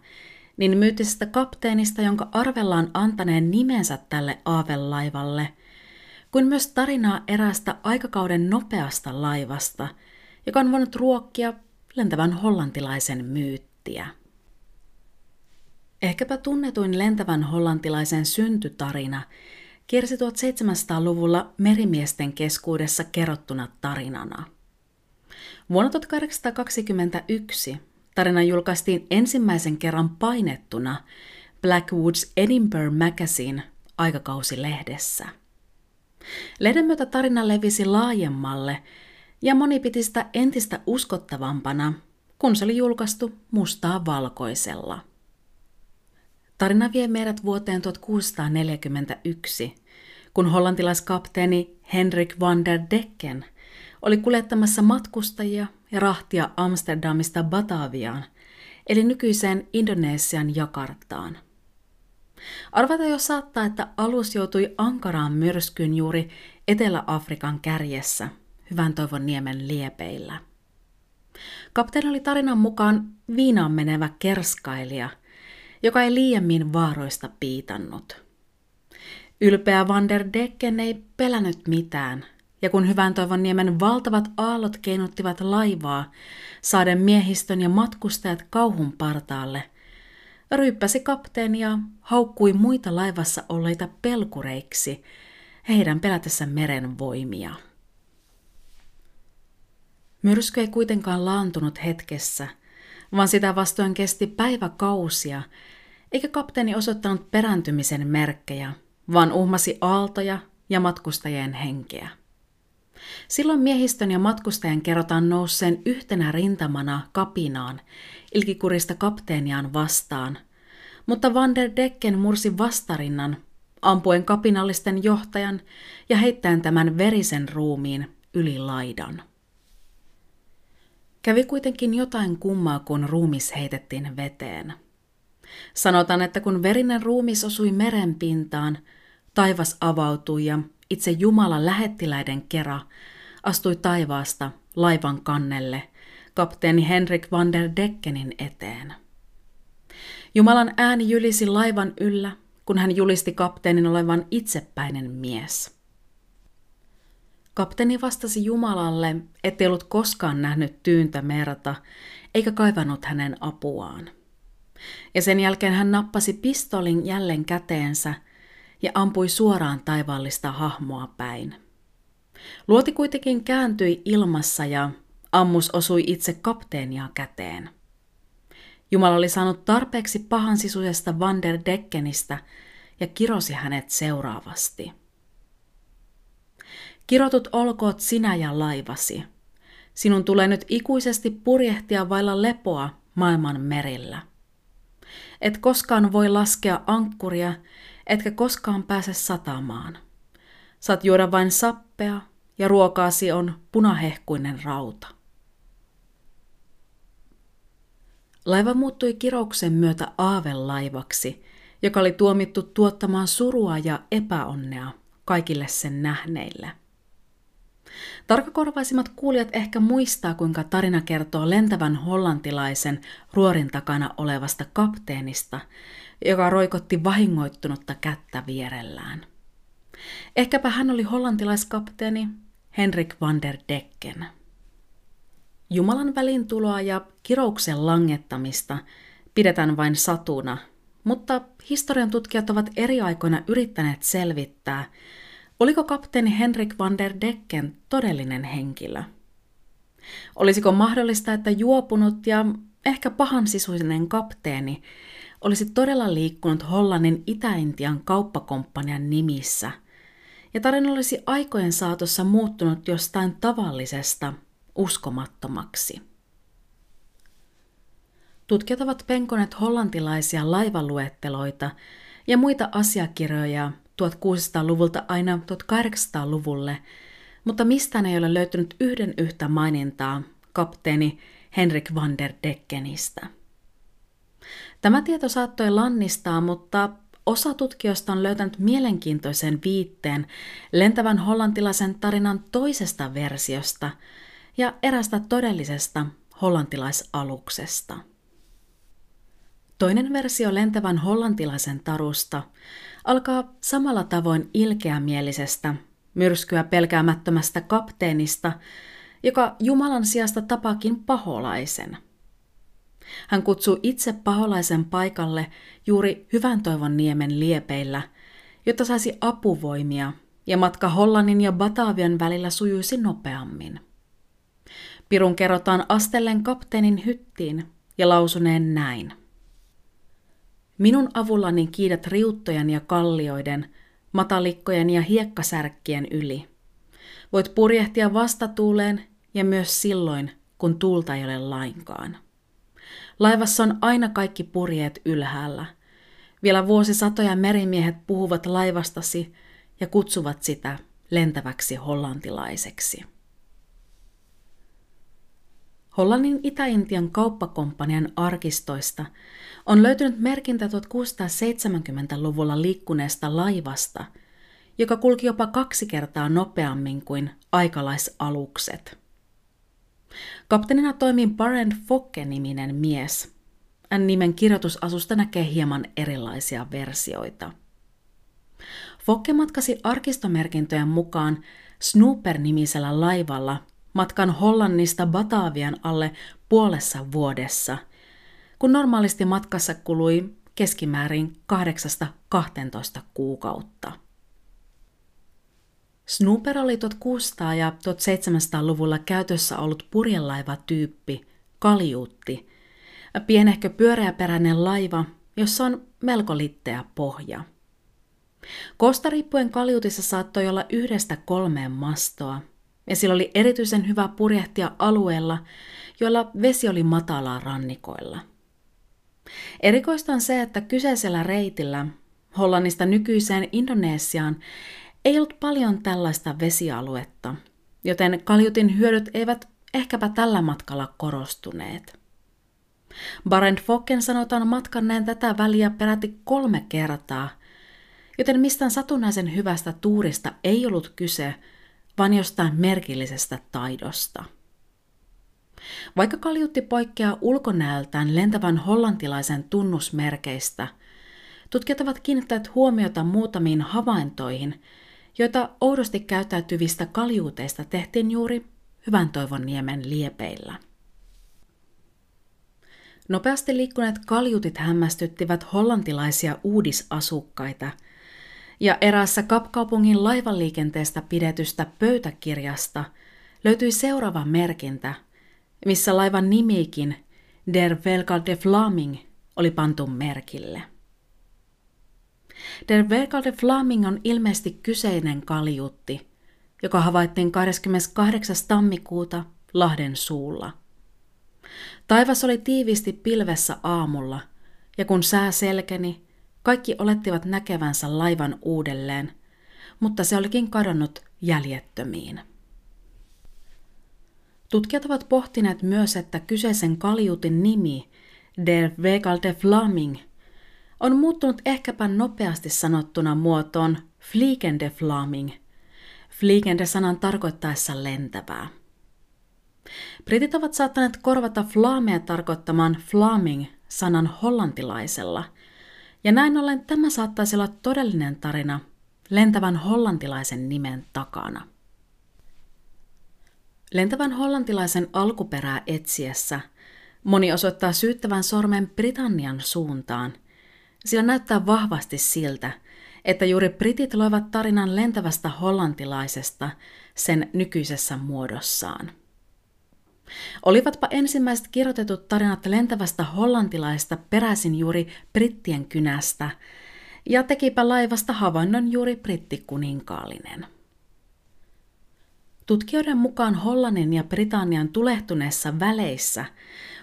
niin myyttisestä kapteenista, jonka arvellaan antaneen nimensä tälle aavelaivalle, kuin myös tarinaa eräästä aikakauden nopeasta laivasta, joka on voinut ruokkia lentävän hollantilaisen myyttiä. Ehkäpä tunnetuin lentävän hollantilaisen syntytarina kiersi 1700-luvulla merimiesten keskuudessa kerrottuna tarinana. Vuonna 1821 Tarina julkaistiin ensimmäisen kerran painettuna Blackwoods Edinburgh Magazine aikakausilehdessä. Lehden myötä tarina levisi laajemmalle ja moni piti sitä entistä uskottavampana, kun se oli julkaistu mustaa valkoisella. Tarina vie meidät vuoteen 1641, kun hollantilaiskapteeni Henrik van der Decken oli kuljettamassa matkustajia ja rahtia Amsterdamista Bataviaan, eli nykyiseen Indonesian Jakartaan. Arvata jo saattaa, että alus joutui ankaraan myrskyyn juuri Etelä-Afrikan kärjessä, hyvän toivon niemen liepeillä. Kapteeni oli tarinan mukaan viinaan menevä kerskailija, joka ei liiemmin vaaroista piitannut. Ylpeä Van der Decken ei pelännyt mitään ja kun hyvän toivon niemen valtavat aallot keinuttivat laivaa, saaden miehistön ja matkustajat kauhun partaalle, ryyppäsi kapteeni ja haukkui muita laivassa olleita pelkureiksi, heidän pelätessä meren voimia. Myrsky ei kuitenkaan laantunut hetkessä, vaan sitä vastoin kesti päiväkausia, eikä kapteeni osoittanut perääntymisen merkkejä, vaan uhmasi aaltoja ja matkustajien henkeä. Silloin miehistön ja matkustajan kerrotaan nousseen yhtenä rintamana kapinaan, ilkikurista kapteeniaan vastaan, mutta Van der Decken mursi vastarinnan, ampuen kapinallisten johtajan ja heittäen tämän verisen ruumiin yli laidan. Kävi kuitenkin jotain kummaa, kun ruumis heitettiin veteen. Sanotaan, että kun verinen ruumis osui meren pintaan, taivas avautui ja itse Jumalan lähettiläiden kera astui taivaasta laivan kannelle kapteeni Henrik van der Deckenin eteen. Jumalan ääni jylisi laivan yllä, kun hän julisti kapteenin olevan itsepäinen mies. Kapteeni vastasi Jumalalle, ettei ollut koskaan nähnyt tyyntä merta, eikä kaivannut hänen apuaan. Ja sen jälkeen hän nappasi pistolin jälleen käteensä ja ampui suoraan taivaallista hahmoa päin. Luoti kuitenkin kääntyi ilmassa ja ammus osui itse kapteenia käteen. Jumala oli saanut tarpeeksi pahan sisuisesta Van der Deckenistä ja kirosi hänet seuraavasti. Kirotut olkoot sinä ja laivasi. Sinun tulee nyt ikuisesti purjehtia vailla lepoa maailman merillä. Et koskaan voi laskea ankkuria, etkä koskaan pääse satamaan. Saat juoda vain sappea ja ruokaasi on punahehkuinen rauta. Laiva muuttui kirouksen myötä aavelaivaksi, joka oli tuomittu tuottamaan surua ja epäonnea kaikille sen nähneille. Tarkakorvaisimmat kuulijat ehkä muistaa, kuinka tarina kertoo lentävän hollantilaisen ruorin takana olevasta kapteenista, joka roikotti vahingoittunutta kättä vierellään. Ehkäpä hän oli hollantilaiskapteeni Henrik van der Decken. Jumalan välintuloa ja kirouksen langettamista pidetään vain satuna, mutta historian tutkijat ovat eri aikoina yrittäneet selvittää, oliko kapteeni Henrik van der Decken todellinen henkilö. Olisiko mahdollista, että juopunut ja ehkä pahansisuinen kapteeni olisi todella liikkunut Hollannin Itä-Intian kauppakomppanian nimissä, ja tarina olisi aikojen saatossa muuttunut jostain tavallisesta uskomattomaksi. Tutkijat ovat penkoneet hollantilaisia laivaluetteloita ja muita asiakirjoja 1600-luvulta aina 1800-luvulle, mutta mistään ei ole löytynyt yhden yhtä mainintaa kapteeni Henrik van der Deckenistä. Tämä tieto saattoi lannistaa, mutta osa tutkijoista on löytänyt mielenkiintoisen viitteen lentävän hollantilaisen tarinan toisesta versiosta ja erästä todellisesta hollantilaisaluksesta. Toinen versio lentävän hollantilaisen tarusta alkaa samalla tavoin ilkeämielisestä, myrskyä pelkäämättömästä kapteenista, joka Jumalan sijasta tapakin paholaisen. Hän kutsuu itse paholaisen paikalle juuri hyvän toivon niemen liepeillä, jotta saisi apuvoimia ja matka Hollannin ja Batavian välillä sujuisi nopeammin. Pirun kerrotaan astellen kapteenin hyttiin ja lausuneen näin. Minun avullani kiidät riuttojen ja kallioiden, matalikkojen ja hiekkasärkkien yli. Voit purjehtia vastatuuleen ja myös silloin, kun tuulta ei ole lainkaan. Laivassa on aina kaikki purjeet ylhäällä. Vielä vuosisatoja merimiehet puhuvat laivastasi ja kutsuvat sitä lentäväksi hollantilaiseksi. Hollannin Itä-Intian kauppakomppanian arkistoista on löytynyt merkintä 1670-luvulla liikkuneesta laivasta, joka kulki jopa kaksi kertaa nopeammin kuin aikalaisalukset. Kapteenina toimii Barend Fokke-niminen mies. N-nimen kirjoitusasusta näkee hieman erilaisia versioita. Fokke matkasi arkistomerkintöjen mukaan Snooper-nimisellä laivalla matkan Hollannista Batavian alle puolessa vuodessa, kun normaalisti matkassa kului keskimäärin 8-12 kuukautta. Snooper oli 1600- ja 1700-luvulla käytössä ollut purjelaivatyyppi, kaljuutti, pienehkö pyöreäperäinen laiva, jossa on melko litteä pohja. Kostariippuen kaljuutissa saattoi olla yhdestä kolmeen mastoa, ja sillä oli erityisen hyvä purjehtia alueella, joilla vesi oli matalaa rannikoilla. Erikoista on se, että kyseisellä reitillä, Hollannista nykyiseen Indonesiaan, ei ollut paljon tällaista vesialuetta, joten kaljutin hyödyt eivät ehkäpä tällä matkalla korostuneet. Barend Fokken sanotaan matkanneen tätä väliä peräti kolme kertaa, joten mistään satunnaisen hyvästä tuurista ei ollut kyse, vaan jostain merkillisestä taidosta. Vaikka kaljutti poikkeaa ulkonäöltään lentävän hollantilaisen tunnusmerkeistä, tutkijat ovat kiinnittäneet huomiota muutamiin havaintoihin, joita oudosti käyttäytyvistä kaljuuteista tehtiin juuri Hyvän toivon niemen liepeillä. Nopeasti liikkuneet kaljutit hämmästyttivät hollantilaisia uudisasukkaita, ja eräässä Kapkaupungin laivaliikenteestä pidetystä pöytäkirjasta löytyi seuraava merkintä, missä laivan nimikin Der Velgal de Flaming oli pantu merkille. Der Velgal de Flaming on ilmeisesti kyseinen kaljutti, joka havaittiin 28. tammikuuta Lahden suulla – Taivas oli tiiviisti pilvessä aamulla, ja kun sää selkeni, kaikki olettivat näkevänsä laivan uudelleen, mutta se olikin kadonnut jäljettömiin. Tutkijat ovat pohtineet myös, että kyseisen kaljutin nimi, Der Vegal de Flaming, on muuttunut ehkäpä nopeasti sanottuna muotoon Fliegende Flaming, Fliegende sanan tarkoittaessa lentävää. Britit ovat saattaneet korvata flaamea tarkoittamaan flaming sanan hollantilaisella, ja näin ollen tämä saattaisi olla todellinen tarina lentävän hollantilaisen nimen takana. Lentävän hollantilaisen alkuperää etsiessä moni osoittaa syyttävän sormen Britannian suuntaan, sillä näyttää vahvasti siltä, että juuri britit loivat tarinan lentävästä hollantilaisesta sen nykyisessä muodossaan. Olivatpa ensimmäiset kirjoitetut tarinat lentävästä hollantilaista peräisin juuri brittien kynästä, ja tekipä laivasta havainnon juuri brittikuninkaalinen. Tutkijoiden mukaan Hollannin ja Britannian tulehtuneessa väleissä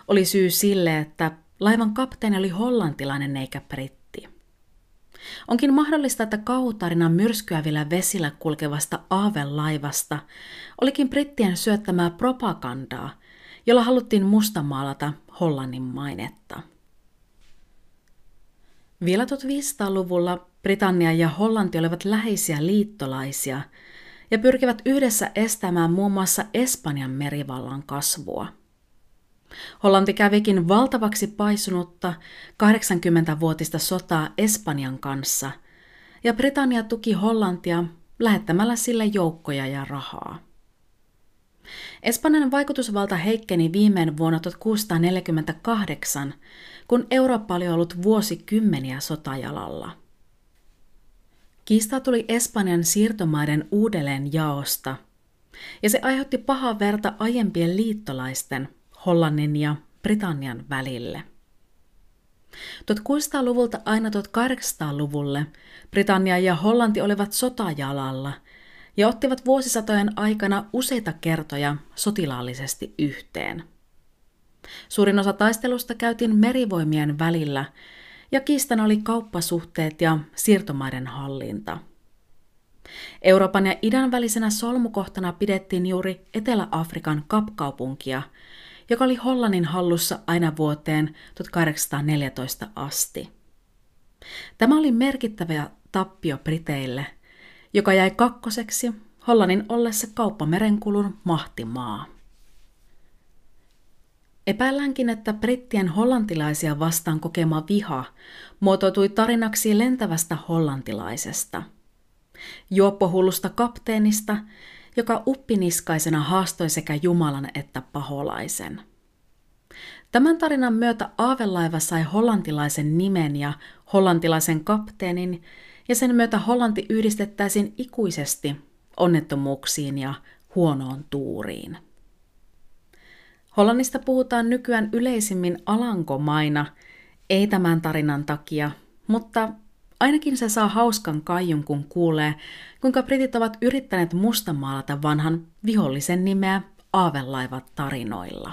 oli syy sille, että laivan kapteeni oli hollantilainen eikä britti. Onkin mahdollista, että kauhutarina myrskyävillä vesillä kulkevasta aavelaivasta olikin brittien syöttämää propagandaa, jolla haluttiin mustamaalata Hollannin mainetta. Vielä 1500-luvulla Britannia ja Hollanti olivat läheisiä liittolaisia ja pyrkivät yhdessä estämään muun muassa Espanjan merivallan kasvua – Hollanti kävikin valtavaksi paisunutta 80-vuotista sotaa Espanjan kanssa, ja Britannia tuki Hollantia lähettämällä sille joukkoja ja rahaa. Espanjan vaikutusvalta heikkeni viimein vuonna 1648, kun Eurooppa oli ollut vuosikymmeniä sotajalalla. Kiista tuli Espanjan siirtomaiden uudelleen jaosta, ja se aiheutti pahaa verta aiempien liittolaisten – Hollannin ja Britannian välille. 1600-luvulta aina 1800-luvulle Britannia ja Hollanti olivat sotajalalla ja ottivat vuosisatojen aikana useita kertoja sotilaallisesti yhteen. Suurin osa taistelusta käytiin merivoimien välillä ja kiistana oli kauppasuhteet ja siirtomaiden hallinta. Euroopan ja idän välisenä solmukohtana pidettiin juuri Etelä-Afrikan kapkaupunkia, joka oli Hollannin hallussa aina vuoteen 1814 asti. Tämä oli merkittävä tappio Briteille, joka jäi kakkoseksi Hollannin ollessa kauppamerenkulun mahtimaa. Epäilläänkin, että brittien hollantilaisia vastaan kokema viha muotoutui tarinaksi lentävästä hollantilaisesta. Juoppohullusta kapteenista, joka uppiniskaisena haastoi sekä Jumalan että paholaisen. Tämän tarinan myötä aavelaiva sai hollantilaisen nimen ja hollantilaisen kapteenin, ja sen myötä Hollanti yhdistettäisiin ikuisesti onnettomuuksiin ja huonoon tuuriin. Hollannista puhutaan nykyään yleisimmin Alankomaina, ei tämän tarinan takia, mutta ainakin se saa hauskan kaijun, kun kuulee, kuinka britit ovat yrittäneet mustamaalata vanhan vihollisen nimeä aavelaivat tarinoilla.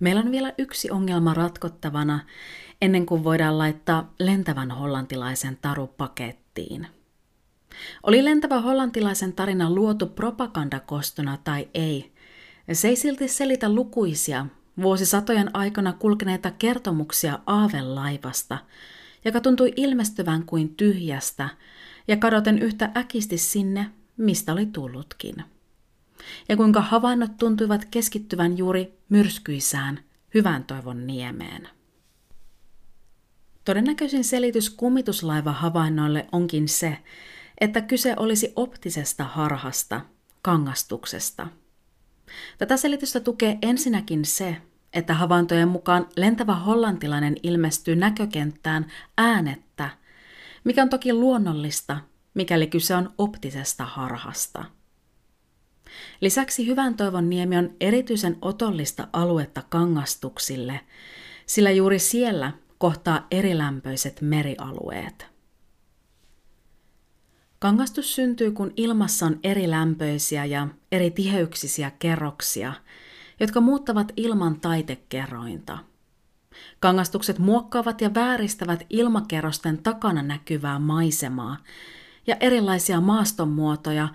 Meillä on vielä yksi ongelma ratkottavana ennen kuin voidaan laittaa lentävän hollantilaisen taru pakettiin. Oli lentävä hollantilaisen tarina luotu propagandakostona tai ei, se ei silti selitä lukuisia vuosisatojen aikana kulkeneita kertomuksia aavelaivasta, joka tuntui ilmestyvän kuin tyhjästä ja kadoten yhtä äkisti sinne, mistä oli tullutkin ja kuinka havainnot tuntuivat keskittyvän juuri myrskyisään hyvän toivon niemeen. Todennäköisin selitys kumituslaiva-havainnoille onkin se, että kyse olisi optisesta harhasta, kangastuksesta. Tätä selitystä tukee ensinnäkin se, että havaintojen mukaan lentävä hollantilainen ilmestyy näkökenttään äänettä, mikä on toki luonnollista, mikäli kyse on optisesta harhasta – Lisäksi Hyvän toivon niemi on erityisen otollista aluetta kangastuksille, sillä juuri siellä kohtaa erilämpöiset merialueet. Kangastus syntyy, kun ilmassa on erilämpöisiä ja eri tiheyksisiä kerroksia, jotka muuttavat ilman taitekerrointa. Kangastukset muokkaavat ja vääristävät ilmakerrosten takana näkyvää maisemaa ja erilaisia maastonmuotoja,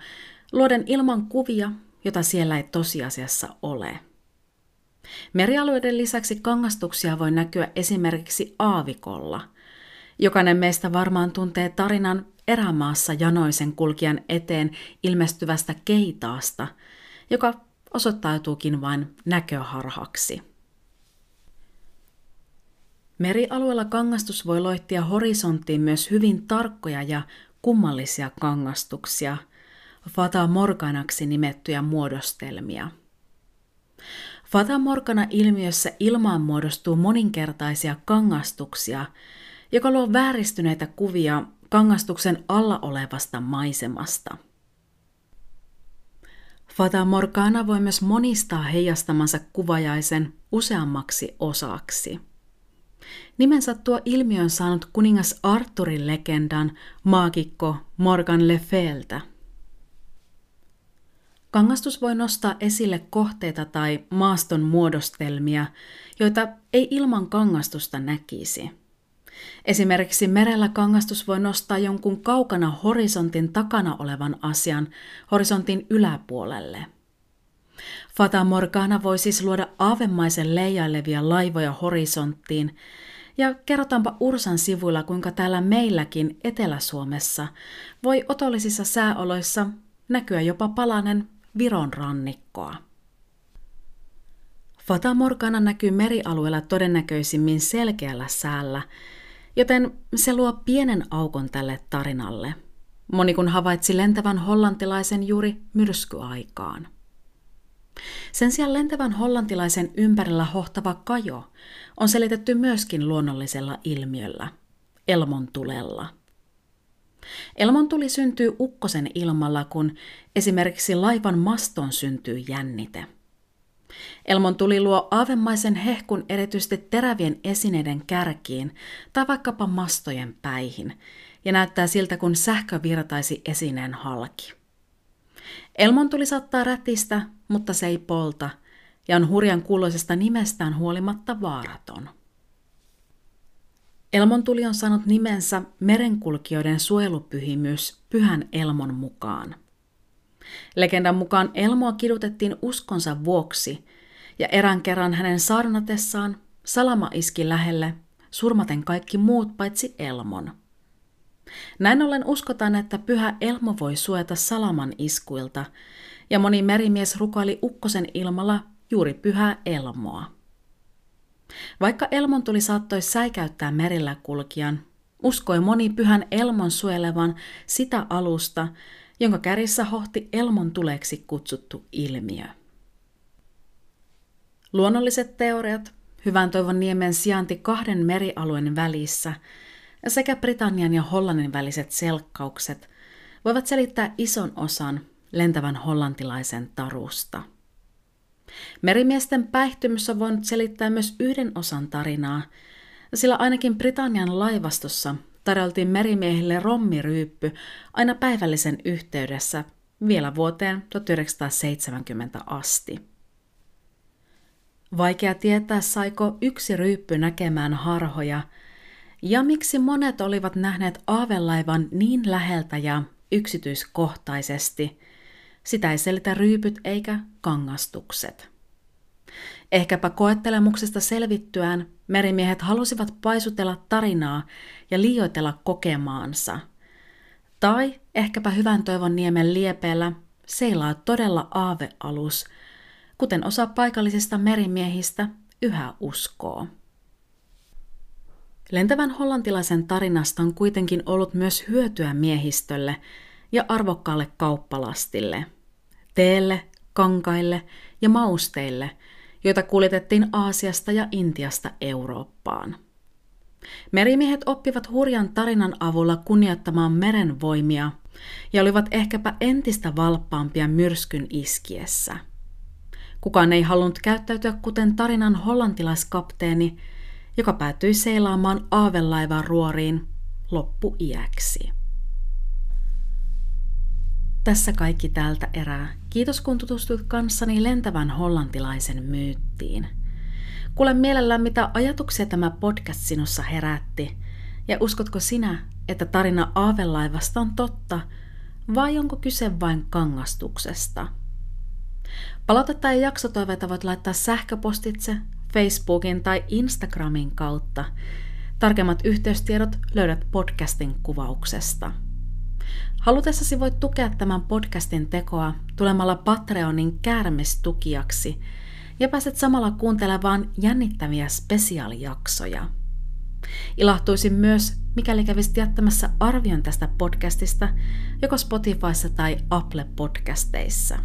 luoden ilman kuvia, jota siellä ei tosiasiassa ole. Merialueiden lisäksi kangastuksia voi näkyä esimerkiksi aavikolla. Jokainen meistä varmaan tuntee tarinan erämaassa janoisen kulkijan eteen ilmestyvästä keitaasta, joka osoittautuukin vain näköharhaksi. Merialueella kangastus voi loittia horisonttiin myös hyvin tarkkoja ja kummallisia kangastuksia – Fata Morganaksi nimettyjä muodostelmia. Fata Morgana-ilmiössä ilmaan muodostuu moninkertaisia kangastuksia, joka luo vääristyneitä kuvia kangastuksen alla olevasta maisemasta. Fata Morgana voi myös monistaa heijastamansa kuvajaisen useammaksi osaksi. Nimensä tuo ilmiön saanut kuningas Arturin legendan maagikko Morgan Le Fayltä – Kangastus voi nostaa esille kohteita tai maaston muodostelmia, joita ei ilman kangastusta näkisi. Esimerkiksi merellä kangastus voi nostaa jonkun kaukana horisontin takana olevan asian horisontin yläpuolelle. Fata Morgana voi siis luoda aavemaisen leijailevia laivoja horisonttiin, ja kerrotaanpa Ursan sivuilla, kuinka täällä meilläkin Etelä-Suomessa voi otollisissa sääoloissa näkyä jopa palanen Viron rannikkoa. Fata Morgana näkyy merialueella todennäköisimmin selkeällä säällä, joten se luo pienen aukon tälle tarinalle. Moni kun havaitsi lentävän hollantilaisen juuri myrskyaikaan. Sen sijaan lentävän hollantilaisen ympärillä hohtava kajo on selitetty myöskin luonnollisella ilmiöllä, elmon tulella – Elmon tuli syntyy ukkosen ilmalla, kun esimerkiksi laivan maston syntyy jännite. Elmon tuli luo aavemaisen hehkun erityisesti terävien esineiden kärkiin tai vaikkapa mastojen päihin, ja näyttää siltä, kun sähkö virtaisi esineen halki. Elmon tuli saattaa rätistä, mutta se ei polta, ja on hurjan kuuloisesta nimestään huolimatta vaaraton. Elmon tuli on saanut nimensä merenkulkijoiden suojelupyhimys Pyhän Elmon mukaan. Legendan mukaan Elmoa kidutettiin uskonsa vuoksi, ja erään kerran hänen saarnatessaan salama iski lähelle, surmaten kaikki muut paitsi Elmon. Näin ollen uskotaan, että pyhä Elmo voi suojata salaman iskuilta, ja moni merimies rukoili ukkosen ilmalla juuri pyhää Elmoa. Vaikka Elmon tuli saattoi säikäyttää merillä kulkijan, uskoi moni pyhän Elmon suojelevan sitä alusta, jonka kärissä hohti Elmon tuleeksi kutsuttu ilmiö. Luonnolliset teoriat, hyvän toivon niemen sijainti kahden merialueen välissä sekä Britannian ja Hollannin väliset selkkaukset voivat selittää ison osan lentävän hollantilaisen tarusta. Merimiesten päihtymys on voinut selittää myös yhden osan tarinaa, sillä ainakin Britannian laivastossa tarjoltiin merimiehille rommiryyppy aina päivällisen yhteydessä vielä vuoteen 1970 asti. Vaikea tietää, saiko yksi ryyppy näkemään harhoja, ja miksi monet olivat nähneet aavelaivan niin läheltä ja yksityiskohtaisesti. Sitä ei selitä ryypyt eikä kangastukset. Ehkäpä koettelemuksesta selvittyään merimiehet halusivat paisutella tarinaa ja liioitella kokemaansa. Tai ehkäpä hyvän toivon niemen liepeellä seilaa todella aavealus, kuten osa paikallisista merimiehistä yhä uskoo. Lentävän hollantilaisen tarinasta on kuitenkin ollut myös hyötyä miehistölle ja arvokkaalle kauppalastille, teelle, kankaille ja mausteille, joita kuljetettiin Aasiasta ja Intiasta Eurooppaan. Merimiehet oppivat hurjan tarinan avulla kunnioittamaan meren voimia ja olivat ehkäpä entistä valppaampia myrskyn iskiessä. Kukaan ei halunnut käyttäytyä kuten tarinan hollantilaiskapteeni, joka päätyi seilaamaan aavelaivan ruoriin loppuiäksi. Tässä kaikki tältä erää. Kiitos kun tutustuit kanssani lentävän hollantilaisen myyttiin. Kuule mielellään, mitä ajatuksia tämä podcast sinussa herätti, ja uskotko sinä, että tarina aavelaivasta on totta, vai onko kyse vain kangastuksesta? Palautetta ja jaksotoiveita voit laittaa sähköpostitse Facebookin tai Instagramin kautta. Tarkemmat yhteystiedot löydät podcastin kuvauksesta. Halutessasi voit tukea tämän podcastin tekoa tulemalla Patreonin käärmestukijaksi ja pääset samalla kuuntelemaan jännittäviä spesiaalijaksoja. Ilahtuisin myös, mikäli kävisit jättämässä arvion tästä podcastista joko Spotifyssa tai Apple Podcasteissa.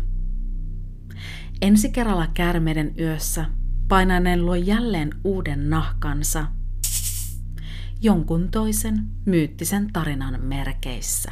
Ensi kerralla käärmeiden yössä painainen luo jälleen uuden nahkansa jonkun toisen myyttisen tarinan merkeissä.